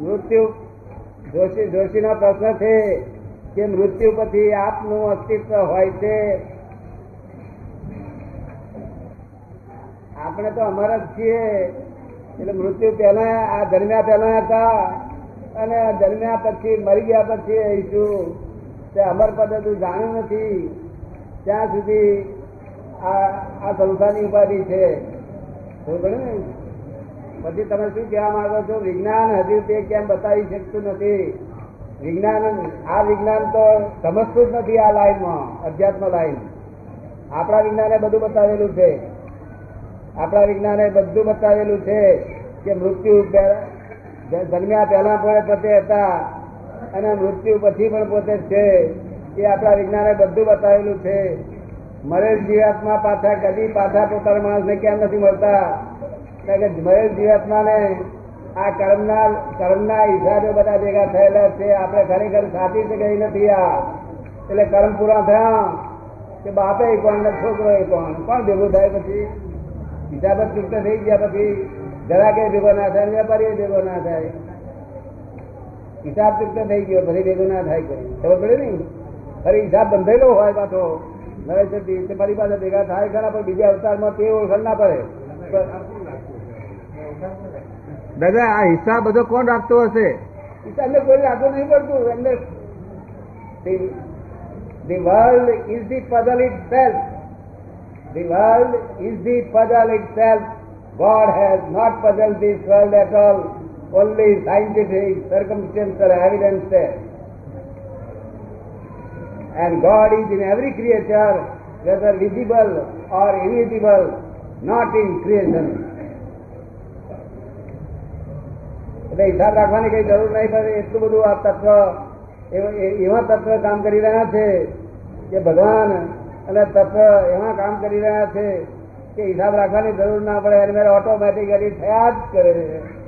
મૃત્યુ જોશી જોશીનો પ્રશ્ન છે કે મૃત્યુ પછી આપનું અસ્તિત્વ હોય છે? આપણે તો અમારા જ છીએ. એટલે મૃત્યુ પહેલા, આ દરમિયાન પહેલા હતા. અને દરમિયાન પછી, મરી ગયા પછી આવીશું તે અમર પદ્ધતિ જાણ્યું નથી. ત્યાં સુધી આ આ સંસારની ઉપાધિ છે. સમજ્યું ને? પછી તમે શું કહેવા માંગો છો? વિજ્ઞાન હજુ તે કેમ બતાવી શકતું નથી? વિજ્ઞાન, આ વિજ્ઞાન તો સમજતું જ નથી આ લાઈનમાં, અધ્યાત્મ લાઈન. આપણા વિજ્ઞાને બધું બતાવેલું છે. આપણા વિજ્ઞાને બધું બતાવેલું છે કે મૃત્યુ જન્મ્યા પહેલા પણ પોતે હતા અને મૃત્યુ પછી પણ પોતે છે. એ આપણા વિજ્ઞાને બધું બતાવેલું છે. મરેલ જીવાત્મા પાછા કદી પાછા પોતાના માણસને કેમ નથી મળતા? કારણ કે મરેલ જીવાત્માને આ કર્મના કર્મના હિસાબે બધા ભેગા થયેલા છે. આપણે ખરેખર સાચી છે ગઈ નથી આ? એટલે કર્મ પૂરા થયા. કે બાપે કોણ ને છોકરો કોણ? કોણ ભેગું થાય પછી? હિસાબ જ ચૂકતો થઈ ગયા પછી જરાકે ભેગો ના થાય ને વેપારી ભેગો ના થાય. હિસાબ ચૂકતો થઈ ગયો, પછી ભેગો ના થાય કોઈ. ખબર પડે ને ફરી હિસાબ બંધેલો હોય પાછો. નવે સદી તે ફરી પાછા ભેગા થાય ખરા, પણ બીજા અવતારમાં તે ઓળખ ના પડે. દાદા આ હિસાબ બધો કોણ રાખતો હશે હિસાબને કોઈ રાખવું નહીં પડતું એમને the world is the puzzle itself the world is the puzzle itself God has not puzzled this world at all only scientific circumstantial evidence there and God is in every creature whether visible or invisible not in creation એટલે હિસાબ રાખવાની કઈ જરૂર નહીં પડે એટલું બધું આ તત્વ, એવા- તત્વ કામ કરી રહ્યા છે કે ભગવાન અને તત્વ એવા કામ કરી રહ્યા છે કે હિસાબ રાખવાની જરૂર ના પડે અને મેં ઓટોમેટિકલી થયા જ કરે છે.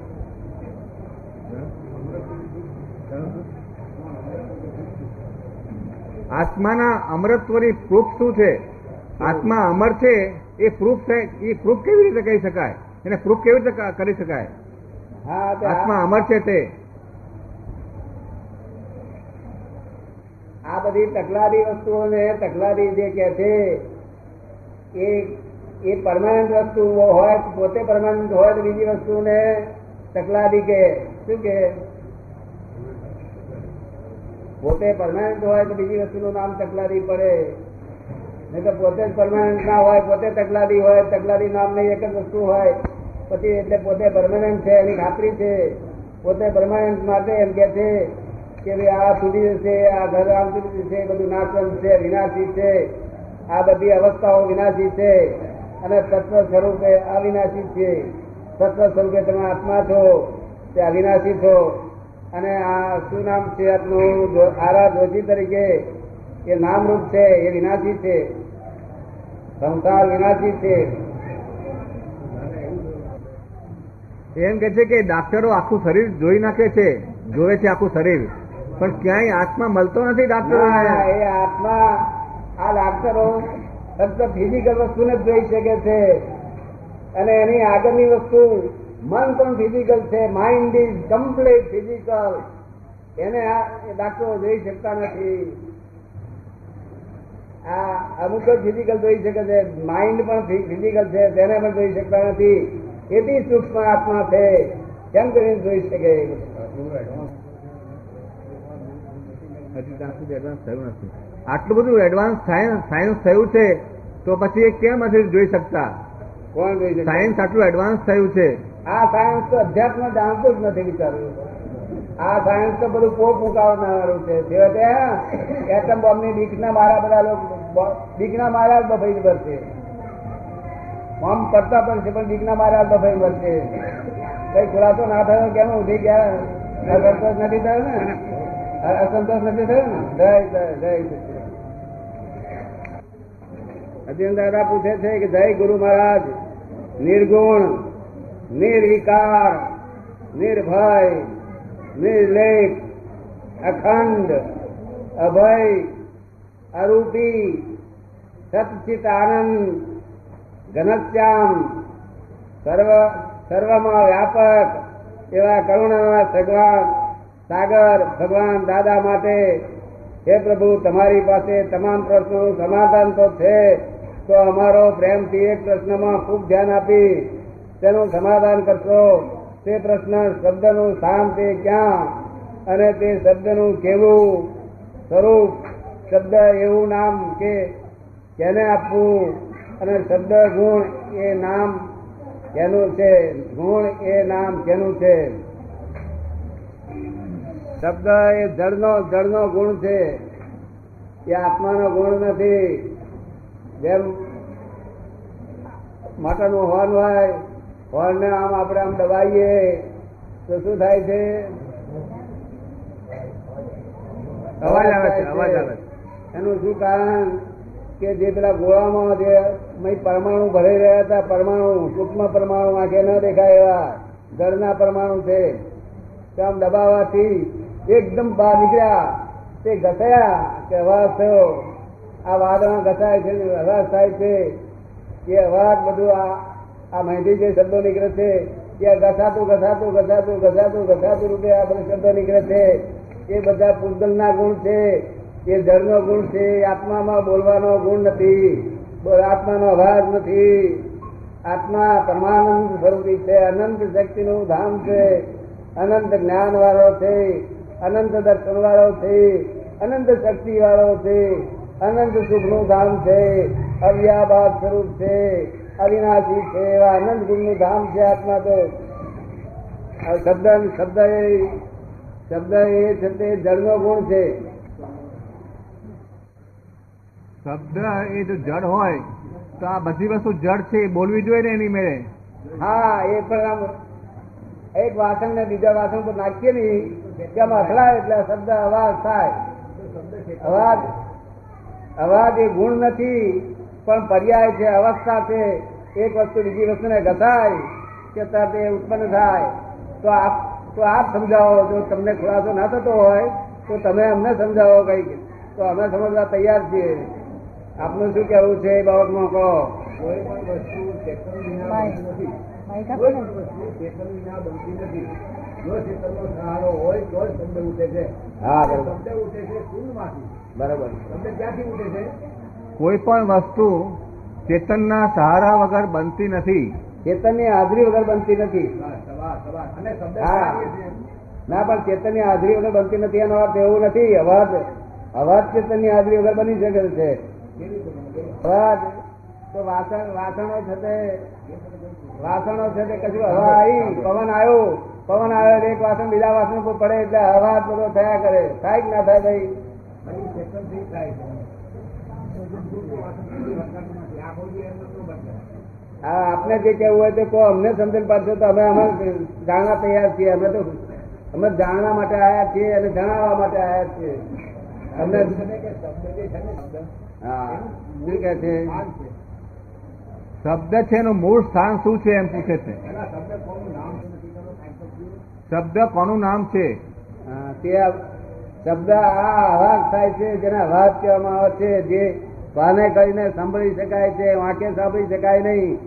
આત્માના અમરત્વની પ્રૂફ શું છે? આત્મા અમર છે, એ પ્રૂફ એ પ્રૂફ કેવી રીતે કહી શકાય? એને પ્રૂફ કેવી રીતે કરી શકાય? આત્મા અમર છે તે. આ બધી તકલાદી વસ્તુઓને તકલાદી જે કે છે એ એ પરમાનન્ટ વસ્તુ હોય પોતે પરમાનન્ટ હોય તો બીજી વસ્તુને તકલાદી કે શું કે પોતે પરમાનન્ટ હોય તો બીજી વસ્તુનું નામ તકલાદી પડે. નહીં તો પોતે જ પરમાનન્ટ ના હોય પોતે તકલાદી હોય તકલાદી નહીં એક જ વસ્તુ હોય. પછી એટલે પોતે પરમાનન્ટ છે, એની ખાતરી છે. પોતે પરમાનન્ટ માટે એમ કે છે કે ભાઈ આ સુધી જશે આ ઘર આમ સુધી બધું નાશવંત છે, વિનાશી છે. આ બધી અવસ્થાઓ વિનાશી છે. અને તત્વ સ્વરૂપે અવિનાશી છે. તત્વ સ્વરૂપે તમે આત્મા છો, તે અવિનાશી છો. અને આ શું નામ છે આપનું આરા ધોજી તરીકે, એ નામરૂપ છે, એ વિનાશી છે. સંસાર વિનાશી છે. એમ કે છે કે ડાક્ટરો આખું શરીર જોઈ નાખે છે, જોવે છે આખું શરીર. પણ ક્યાંય આત્મા મળતો નથી ડાક્ટરો. એ આત્મા આ ડાક્ટરો ફક્ત ફિઝિકલ વસ્તુને જ જોઈ શકે છે. અને એની આગળની વસ્તુ મન પણ ફિઝિકલ છે માઇન્ડ ઇઝ કમ્પ્લીટ ફિઝિકલ એને આ ડાક્ટરો જોઈ શકતા નથી. આ અમુક જ ફિઝિકલ જોઈ શકે છે માઇન્ડ પણ ફિઝિકલ છે, તેને પણ જોઈ શકતા નથી. એથી સૂક્ષ્મ આત્મા છે કેમ કરીને જોઈ શકે આટલું બધું એડવાન્સ સાયન્સ થયું છે તો પછી એ કેમ નથી જોઈ શકતા? કોણ જોઈ સાયન્સ આટલું એડવાન્સ થયું છે. આ સાયન્સ તો અધ્યાત્મ જાણતું જ નથી વિચાર્યું. આ સાયન્સ તો બધું પોપ મુકાવનારું છે. છેવટે એટમ બોમ્બની બીકના મારા બધા લોકો બ- બીકના મારા જ બફાઈ ભરશે બોમ્બ પણ છે, પણ બીકના મારા જ બફાઈ ભરશે કઈ ખુલાસો ના થયો, કેમ ઉઠી ગયા? સંતોષ નથી થયો ને? અસંતોષ નથી થયો ને? જય જય. અર્જુન દાદા પૂછે છે કે જય ગુરુ મહારાજ, નિર્ગુણ, નિર્વિકાર, નિર્ભય નિર્લેખ અખંડ, અભય, અરૂપી સચિત આનંદ ઘનશ્યામ. સર્વ, સર્વમાં વ્યાપક એવા કરુણા ભગવાન, સાગર ભગવાન દાદા માટે. હે પ્રભુ, તમારી પાસે તમામ પ્રશ્નોનું સમાધાન તો છે, તો અમારો પ્રેમથી એક પ્રશ્નમાં ખૂબ ધ્યાન આપી તેનું સમાધાન કરશો. તે પ્રશ્ન શબ્દનું સ્થાન તે ક્યાં અને તે શબ્દનું કેવું? સ્વરૂપ, શબ્દ એવું નામ કે, કેને આપવું? અને શબ્દ ગુણ એ નામ કેનું છે ગુણ એ નામ કેનું છે. શબ્દ એ જળનો જળનો ગુણ છે. એ આત્માનો ગુણ નથી. જેમ માટાનું હોર્ન હોય હોર્નને આમ આપણે આમ દબાઈએ તો શું થાય છે? અવાજ આવે છે અવાજ આવે છે. એનું શું કારણ? કે જે પેલા ગોળામાં જે પરમાણુ ભરાઈ રહ્યા હતા, પરમાણુ, સૂક્ષ્મ પરમાણુ આંખે ન દેખાય એવા ઘરના પરમાણુ છે. આમ દબાવવાથી એકદમ બહાર નીકળ્યા. તે ઘસાયા કે અવાજ થયો. આ વાદળા ઘસાય છે, અવાજ થાય છે. એ અવાજ બધું આ આ મહેંદી જે શબ્દો નીકળે છે, એ ઘસાતું ઘસાતું ઘસાતું ઘસાતું ઘસાતું રૂપે આ બધા શબ્દો નીકળે છે. એ બધા પૂતગલના ગુણ છે. એ જળનો ગુણ છે આત્મામાં બોલવાનો ગુણ નથી આત્માનો અવાજ નથી. આત્મા પરમાનંદ સ્વરૂપી છે, અનંત શક્તિનું ધામ છે, અનંત જ્ઞાન વાળો છે, અનંત દર્શન વાળો છે, અનંત શક્તિ વાળો છે, અનંત સુખનું ધામ છે અવ્યાભાગ સ્વરૂપ છે, અવિનાશી છે, એવા અનંત ગુણનું ધામ છે આત્મા તો. શબ્દ શબ્દ એ શબ્દ એ છે તે જળનો ગુણ છે. શબ્દ એ જો જડ હોય, તો આ બધી વસ્તુ જડ છે બોલવી જોઈએ ને એની મેળે. હા, એ પણ આમ એક વાસણ ને બીજા વાસણ પર નાખીએ ને આમ અથડાય એટલે શબ્દ અવાજ થાય. અવાજ અવાજ એ ગુણ નથી, પણ પર્યાય છે, અવસ્થા છે. એક વસ્તુ બીજી વસ્તુને ઘસાય, કે તરત એ ઉત્પન્ન થાય. તો આપ તો આપ સમજાવો, જો તમને ખુલાસો ના થતો હોય, તો તમે અમને સમજાવો કઈ તો અમે સમજવા તૈયાર છીએ. આપનું શું કેવું છે એ બાબતમાં કહો. કોઈ પણ વસ્તુ ચેતન વિના બનતી નથી. કોઈ પણ વસ્તુ ચેતન વિના બનતી નથી. જો ચેતનનો સહારો હોય તો જ શબ્દ ઉઠે છે. હા શબ્દ ઉઠે છે શૂન્યમાંથી બરોબર. શબ્દ ક્યાંથી ઉઠે છે? કોઈ પણ વસ્તુ ચેતનના સહારા વગર બનતી નથી. ચેતનની હાજરી વગર બનતી નથી. હા. ના પણ ચેતનની હાજરી વગર બનતી નથી એનો અર્થ એવું નથી. અવાજ અવાજ ચેતનની હાજરી વગર બની શકે છે. તો વાસણ, વાસણો છે તે, વાસણો છે તે કશું હવા આવી, પવન આવ્યો પવન આવ્યો એક વાસણ, બીજા વાસણ ઉપર પડે એટલે હવા બધો થયા કરે. થાય કે ના થાય ભાઈ? હા, આપને જે કહેવું હોય તે કહો. અમને સમજણ પાડશો તો અમે અમે જાણવા તૈયાર છીએ. અમે તો, અમે જાણવા માટે આવ્યા છીએ અને જણાવવા માટે આવ્યા છીએ. અમને હા. શું કે છે? શબ્દ છે એનું મૂળ સ્થાન શું છે એમ પૂછે છે. શબ્દ કોનું નામ છે તે શબ્દ આ અવાજ થાય છે જેને અવાજ કહેવામાં આવે છે જે કોને કરીને સાંભળી શકાય છે વાંકે સાંભળી શકાય નહીં.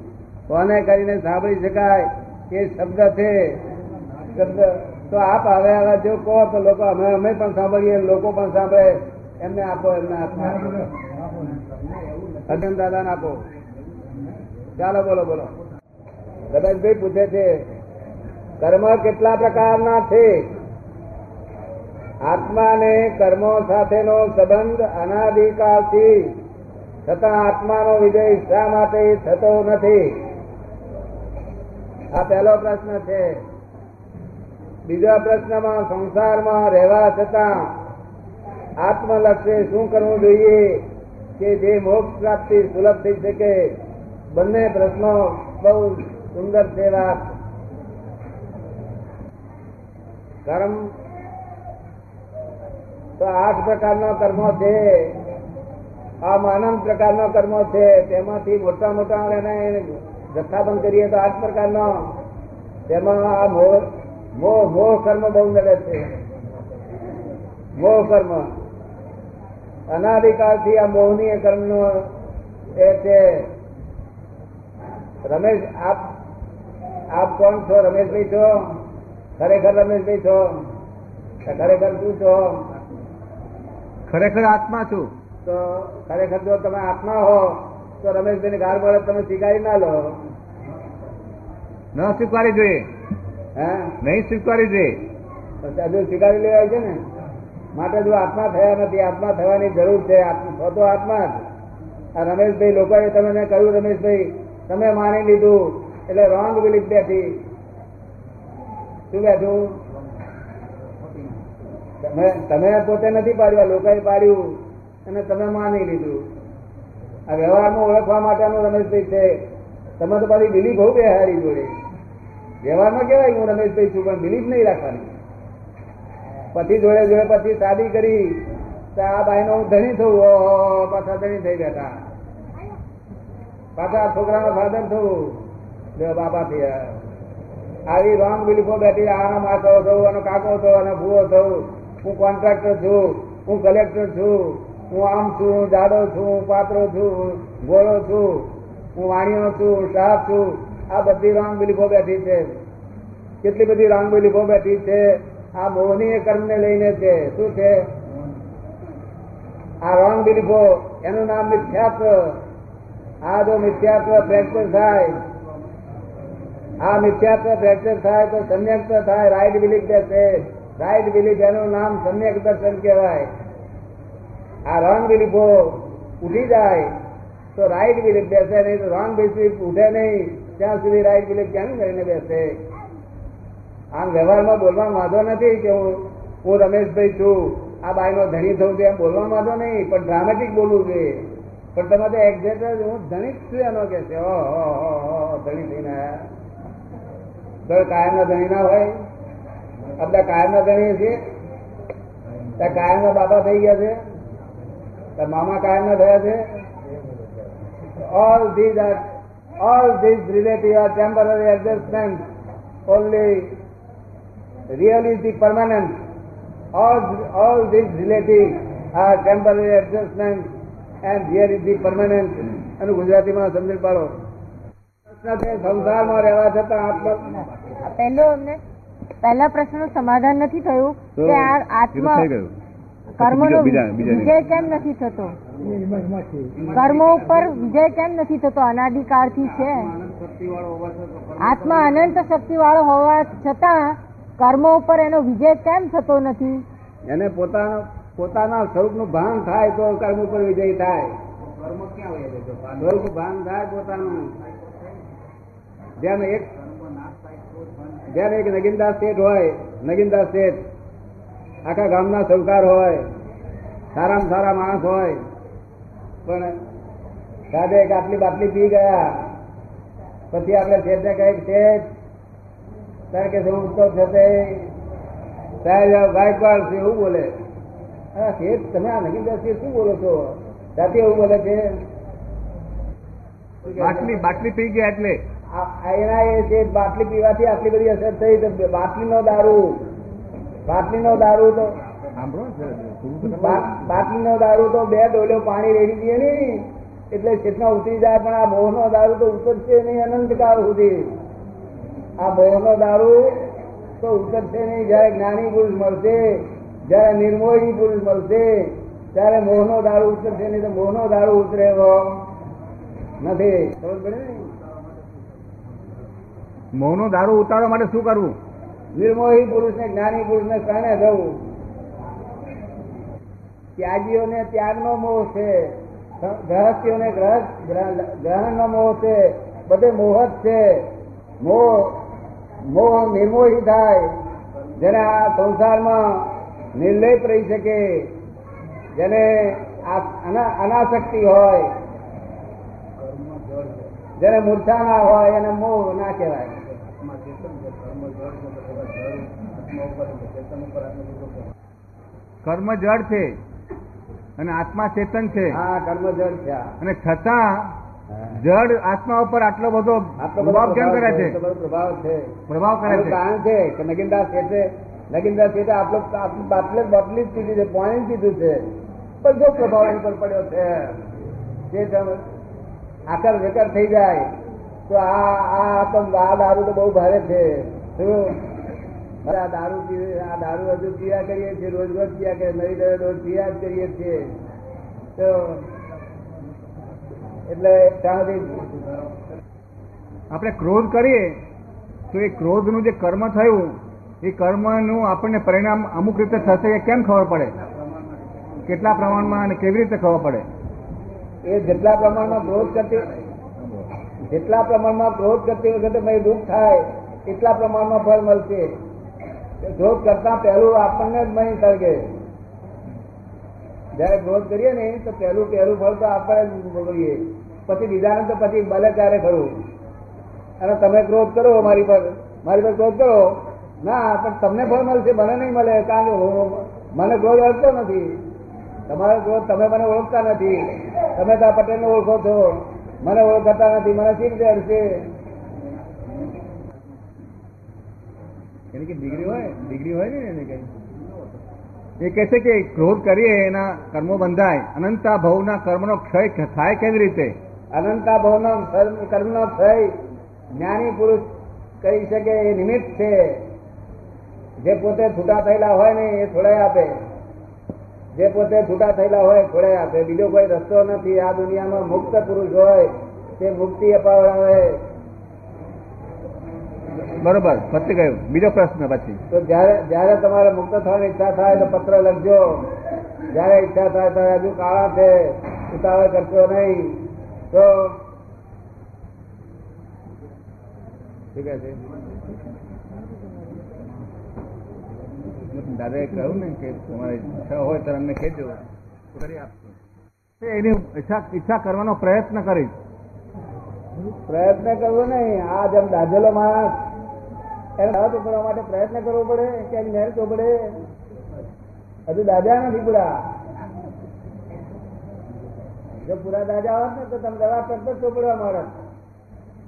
કોને કરીને સાંભળી શકાય એ શબ્દ છે. શબ્દ તો આપ હવે હવે જો કહો તો લોકો અમે અમે પણ સાંભળીએ લોકો પણ સાંભળે. એમને આપો એમને આપો અર્જુન દાદાને આપો. ચાલો બોલો બોલો. ગદનભાઈ પૂછે છે, કર્મ કેટલા પ્રકારના છે? આત્માને કર્મો સાથેનો સંબંધ અનાદિકાળથી છતાં આત્માનો વિજય શા માટે થતો નથી? આ પહેલો પ્રશ્ન છે. બીજા પ્રશ્નમાં સંસારમાં રહેવા છતાં આત્મલક્ષ્ય શું કરવું જોઈએ? કે જે મોક્ષ પ્રાપ્તિ સુલભ થઈ શકે બંને પ્રશ્નો બહુ સુંદર છે વાત કર્મ તો આઠ પ્રકારના કર્મો છે આમ અનંત પ્રકારના કર્મો છે તેમાંથી મોટા મોટા એને જથ્થાબંધ કરીએ તો આઠ પ્રકારનો તેમાં આ મોહ મોહ મોહ કર્મ બહુ નડે છે મોહ કર્મ અનાદિકાળથી આ મોહનીય કર્મનો એ છે રમેશ આપ આપ કોણ છો? રમેશભાઈ છો? ખરેખર રમેશભાઈ છો? ખરેખર શું છો? ખરેખર આત્મા છું. તો ખરેખર જો તમે આત્મા હો તો રમેશભાઈ ગાળ મળે તમે સ્વીકારી ના લો. ન સ્વીકારી જોઈએ. હે? નહીં સ્વીકારી જોઈએ. હજુ સ્વીકારી લેવાય છે ને? માટે જો આત્મા થયા નથી, આત્મા થવાની જરૂર છે તો આત્મા જ. રમેશભાઈ લોકોએ તમે કહ્યું, રમેશભાઈ, તમે માની લીધું, એટલે રોંગ બિલીફ બેઠી. શું બેઠું? તમે તમે પોતે નથી પાડ્યું, લોકોએ પાડ્યું, અને તમે માની લીધું. આ વ્યવહારમાં ઓળખવા માટેનું રમેશભાઈ છે. તમે તો પાછી બિલીફ બહુ બેહારી જોડે. વ્યવહારમાં કેવાય હું રમેશભાઈ છું, પણ બિલીફ નહીં રાખવાની. પછી જોડે જોડે પછી શાદી કરી. આ બાઈનો હું ધણી થયું પાછા ધણી થઈ બેઠા પાછા છોકરાનો ફાધર થયું બાપા થયા. આવી રોંગ બિલીફો બેઠી, આનો માથો થયું આનો કાકો થયો અને ભૂવો થયું હું કોન્ટ્રાક્ટર છું, હું કલેક્ટર છું. હું આમ છું જાડો છું પાત્રો છું ગોળો છું. હું વાણિયો છું શાહ છું. આ બધી રોંગ બિલીફો બેઠી છે. કેટલી બધી રોંગ બિલીફો બેઠી છે. આ મોહનીય કર્મને લઈને છે. શું છે? આ રોંગ બિલીફો એનું નામ મિથ્યાત્વ. આ જો મિથ્યાત્વ ફ્રેક્ચર થાય, આ મિથ્યાત્વ ફ્રેક્ચર થાય તો સમ્યક્ત થાય. રાઈટ બિલીફ બેસે રાઈટ બિલીફ એનું નામ સમ્યક દર્શન કહેવાય. આ રોંગ બિલીફો ઉઠી જાય, તો રાઈટ બિલીફ બેસે નહીં, તો રોંગ બિલીફ ઉઠે નહીં. ત્યાં સુધી રાઈટ બિલીફ કેમ કરીને બેસે? આમ વ્યવહારમાં બોલવા વાંધો નથી કે હું હું રમેશભાઈ છું આ બાઈનો ધણી થયું છું એમ બોલવા વાંધો નહીં પણ ડ્રામેટિક બોલવું જોઈએ પણ તમે તો એક્ઝેક્ટ હું ધણી જ છું એનો કે છે હો, ધણી થઈને. તો કાયમના ધણી ના હોય. આપણે કાયમના ધણી છીએ. ત્યાં કાયમના બાપા થઈ ગયા છે. ત્યાં મામા કાયમના થયા છે. All these are all these relative are temporary adjustments. Real is the permanent. All all these relative are temporary adjustments and here is the permanent. અને ગુજરાતીમાં સમજી પાડો. સંસારમાં રહેવા છતાં આત્મા પહેલો અમને પહેલા પ્રશ્નનું સમાધાન નથી થયું કે આ આત્મા કર્મ બીજાની. વિજય કેમ નથી થતો? કર્મો ઉપર વિજય કેમ નથી થતો? અનાદિકાળથી છે. આત્મા અનંત શક્તિ વાળો હોવા છતાં કર્મો ઉપર એનો વિજય કેમ થતો નથી? એને પોતાના પોતાના સ્વરૂપનું ભાન થાય તો કર્મ ઉપર વિજય થાય. સ્વરૂપ ભાન થાય પોતાનું. જેમ એક જેમ એક નગીનદાસ શેઠ હોય નગીનદાસ શેઠ આખા ગામના સૌકાર હોય સારામાં સારા માણસ હોય પણ સાથે એક આટલી બાટલી પી ગયા. પછી આપણે શેઠને કહે શેઠ તારે કે હું તો? થતે ગાયકવાડ છે એવું બોલે. હા શેઠ તમે આ નગીનદાસ શેઠ શું બોલો છો? જાતે એવું બોલે છે. બાટલી બાટલી પી ગયા એટલે. એના એ જે બાટલી પીવાથી આટલી બધી અસર થઈ તો બાટલીનો દારૂ. દારૂ તો નો દારૂ તો બાટલી નો દારૂ તો બે ડોલ્યો પાણી રેડી દે ને એટલે ચેતના ઉતરી જાય પણ આ મોહનો દારૂ તો ઉતરશે નહીં અનંતકાળ સુધી. આ મોહનો દારૂ તો ઉતરશે નહીં જયારે જ્ઞાની પુરુષ મળશે જયારે નિર્મોહી પુરુષ મળશે ત્યારે મોહનો દારૂ ઉતરશે નહીં તો મોહનો દારૂ ઉતરે નથી. ખબર પડે ને? મોહનો દારૂ ઉતારવા માટે શું કરવું? નિર્મોહી પુરુષને જ્ઞાની પુરુષને શરણે જવું ત્યાગીઓને ત્યાગનો મોહ છે ગ્રહસ્થીઓને ગ્રહ ગ્રહણનો મોહ છે બધે મોહ જ છે. મોહ મોહ નિર્મોહી થાય. જેને આ સંસારમાં નિર્લેપ રહી શકે જેને અનાસક્તિ હોય જેને મૂર્છા ના હોય એને મોહ ના કહેવાય. કર્મ જળ છે અને આત્મા ચેતન છે. હા કર્મ જળ છે અને છતાં જળ આત્મા ઉપર આટલો બધો પ્રભાવ કેમ કરે છે? પ્રભાવ છે. પ્રભાવ કરે છે. કારણ છે કે નગીનદાસ શેઠે નગીનદાસ કે આટલો બાટલે બાટલી જ પીધી છે પાણી પીધું છે. પણ જો પ્રભાવ એની પર પડ્યો છે જે આકર વેકર થઈ જાય તો આ આ તો આ દારૂ તો બહુ ભારે છે. આ દારૂ પીવે આ દારૂ હજુ પીયા કરીએ છીએ રોજ રોજ પીયા કરીએ નવી નવી રોજ પીયા જ કરીએ છીએ. તો એટલે ત્યાં સુધી આપણે ક્રોધ કરીએ તો એ ક્રોધનું જે કર્મ થયું એ કર્મનું આપણને પરિણામ અમુક રીતે થશે એ કેમ ખબર પડે? કેટલા પ્રમાણમાં અને કેવી રીતે ખબર પડે? એ જેટલા પ્રમાણમાં ક્રોધ કરતી જેટલા પ્રમાણમાં ક્રોધ કરતી વખતે મેં દુઃખ થાય એટલા પ્રમાણમાં ફળ મળશે. ક્રોધ કરતા પહેલું આપણને જ મહી સળગે જયારે ક્રોધ કરીએ ને, તો પહેલું પહેલું ફળ તો આપણે જ પછી બીજાને તો પછી ભલે ત્યારે ખરું. અને તમે ક્રોધ કરો મારી પર. મારી પર ક્રોધ કરો? ના, પણ તમને ફળ મળશે, મને નહીં મળે. કારણ કે મને ક્રોધ ઓળખતો નથી. તમારો ક્રોધ તમે મને ઓળખતા નથી. તમે તો પટેલ પટેલને ઓળખો છો. મને ઓળખતા નથી. મને શી રીતે અડશે એની કે ડિગ્રી હોય? ડિગ્રી હોય ને એને કઈ? એ કહે છે કે ક્રોધ કરીએ એના કર્મો બંધાય. અનંતા ભવના કર્મનો ક્ષય થાય કેવી રીતે? અનંતા ભાવનો કર્મ- કર્મનો ક્ષય જ્ઞાની પુરુષ કહી શકે એ નિમિત્ત છે. જે પોતે છૂટા થયેલા હોય ને એ છોડાઈ આપે. જે પોતે છૂટા થયેલા હોય છોડાઈ આપે. બીજો કોઈ રસ્તો નથી. આ દુનિયામાં મુક્ત પુરુષ હોય, તે મુક્તિ અપાવડાવે. બરોબર પતી ગયું બીજો પ્રશ્ન પછી. તો જયારે જયારે તમારે મુક્ત થવાની ઈચ્છા થાય તો પત્ર લખજો. જયારે ઈચ્છા થાય ત્યારે હજુ કાળા છે ઉતાવળ કરશો નહીં. તો ઠીક છે? દાદાએ કહ્યું ને કે તમારી ઈચ્છા હોય તો અમને કહેજો. કરી આપશો. એની ઈચ્છા ઈચ્છા કરવાનો પ્રયત્ન કરીશ. પ્રયત્ન કરવો નહીં. આ જેમ દાજેલો માણસ એને દાવત ઉપાડવા માટે પ્રયત્ન કરવો પડે, કે એની પડે હજુ દાદા નથી પૂરા. જો પૂરા દાદા હોત ને, તો તમે દવા કરતો જ ચોપડવા મળે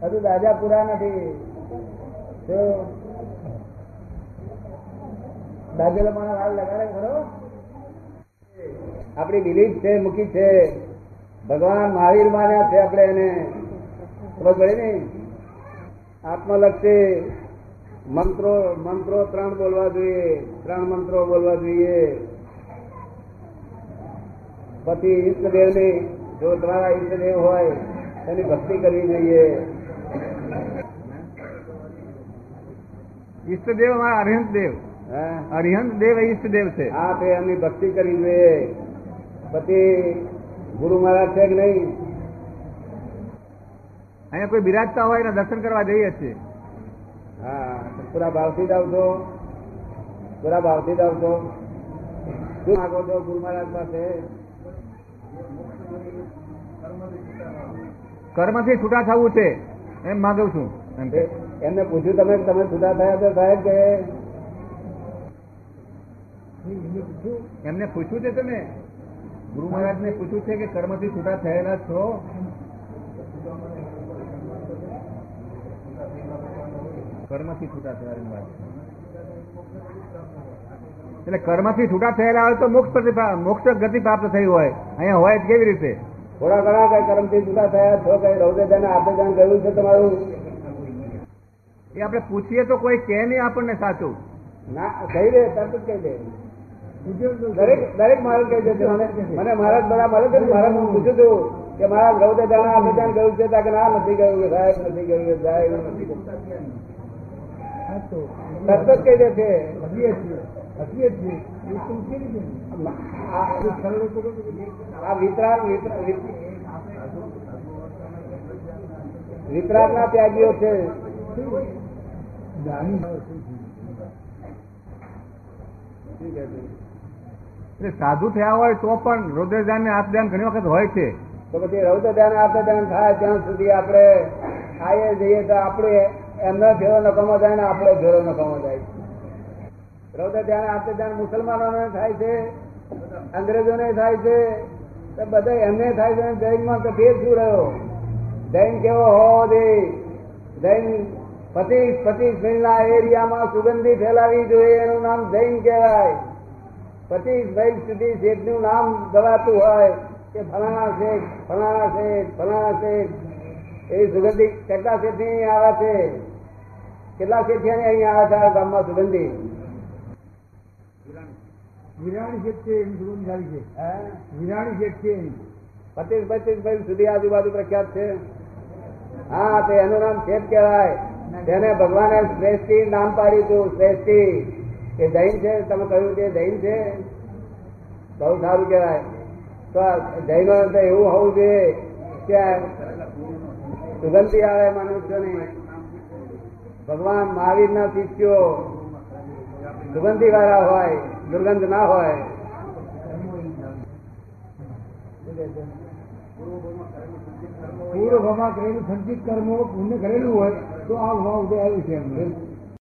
હજુ દાદા પૂરા નથી. દાજેલો માણસ હાલ લગાડે ખરો? આપણી બિલીફ છે, મૂકી છે. ભગવાન મહાવીર માન્યા છે આપણે એને. ખબર પડે ને આત્મલક્ષી. મંત્રો મંત્રો ત્રણ બોલવા જોઈએ ત્રણ મંત્રો બોલવા જોઈએ. પછી ઈષ્ટદેવની જો તમારા ઈષ્ટદેવ હોય તેની ભક્તિ કરવી જોઈએ. ઈષ્ટદેવ અમારા અરિહંત દેવ. અરિહંત દેવ એ ઈષ્ટદેવ છે. હા તે એમની ભક્તિ કરવી જોઈએ. પછી ગુરુ મહારાજ છે કે નહીં? અહીંયા કોઈ બિરાજતા હોય ને દર્શન કરવા જઈએ છીએ. હા. પૂરા ભાવથી જ આવશો પૂરા ભાવથી જ આવશો શું માગો છો ગુરુ મહારાજ પાસે? કર્મથી છૂટા થવું છે. એમ માગું છું. એમ એમને પૂછ્યું તમે તમે છૂટા થયા તો સાહેબ કે? એમને પૂછ્યું છે તમે? ગુરુ મહારાજને પૂછ્યું છે કે કર્મથી છૂટા થયેલા છો? કર્મથી છૂટા થયા એટલે કર્મથી છૂટા થયેલા હોય તો મોક્ષ પ્રતિ મોક્ષ ગતિ પ્રાપ્ત થઈ હોય. અહીંયા હોય કેવી રીતે? થોડા ઘણા કઈ કર્મથી છૂટા થયા છો કઈ રૌદ્રદાન આપેદાન ગયું છે તમારું? એ આપણે પૂછીએ તો કોઈ કે નહીં આપણને સાચું. ના કહી દે તરત જ કહી દે. દરેક દરેક મહારાજ કહી દે મને મારા મહારાજ બધા મળે છે મહારાજ હું પૂછું છું કે મહારાજ રૌદ્રદાન ત્યાં ગયું છે ત્યાં કે ના? નથી ગયું સાહેબ નથી ગયું સાહેબ નથી તરત જ કહી દે છે આ વિતરાગ વિતરાગ ના ત્યાગીઓ છે. સાધુ થયા હોય તો પણ રુદ્રદાન ને ધ્યાન ઘણી વખત હોય છે. તો પછી રૌદ્ર ધ્યાન આપે ધ્યાન થાય ત્યાં સુધી આપણે ખાઈએ જઈએ તો આપણે એમનો ઘેરો નકામો જાય ને આપણે ઘેરો નકામો જાય રૌદ્ર ધ્યાન આપણે ધ્યાન મુસલમાનોને થાય છે, અંગ્રેજોને થાય છે, તો બધા એમને થાય છે જૈનમાં તો ફેર શું રહ્યો? જૈન કેવો હોવો જોઈએ? જૈન પચીસ પચીસ મિલના એરિયામાં સુગંધી ફેલાવી જોઈએ, એનું નામ જૈન કહેવાય. પચીસ મૈલ સુધી શેઠનું નામ ગવાતું હોય કે ફલાણા શેઠ ફલાણા શેઠ ફલાણા શેઠ. એ સુગંધી કેટલા શેઠની આવે છે. કેટલા શેઠિયાની અહીંયા આવે છે આ ગામમાં સુગંધી? વિરાણી. શેઠ છે એની સુગંધ સારી છે. વિરાણી શેઠ છે પચીસ પચીસ ભાઈ સુધી આજુબાજુ પ્રખ્યાત છે. હા તો એનું નામ શેઠ કહેવાય. જેને ભગવાને શ્રેષ્ઠી નામ પાડ્યું હતું શ્રેષ્ઠી. એ જૈન છે તમે કહ્યું કે જૈન છે? બહુ સારું કહેવાય. તો જૈનો તો એવું હોવું જોઈએ કે સુગંધી આવે મનુષ્યની. ભગવાન મહાવીરના શિષ્યો સુગંધી વાળા હોય, દુર્ગંધ ના હોય. પૂર્વમાં કરેલું સંચિત કર્મો, પુણ્ય કરેલું હોય, તો આ ભાવ ઉદય આવ્યું છે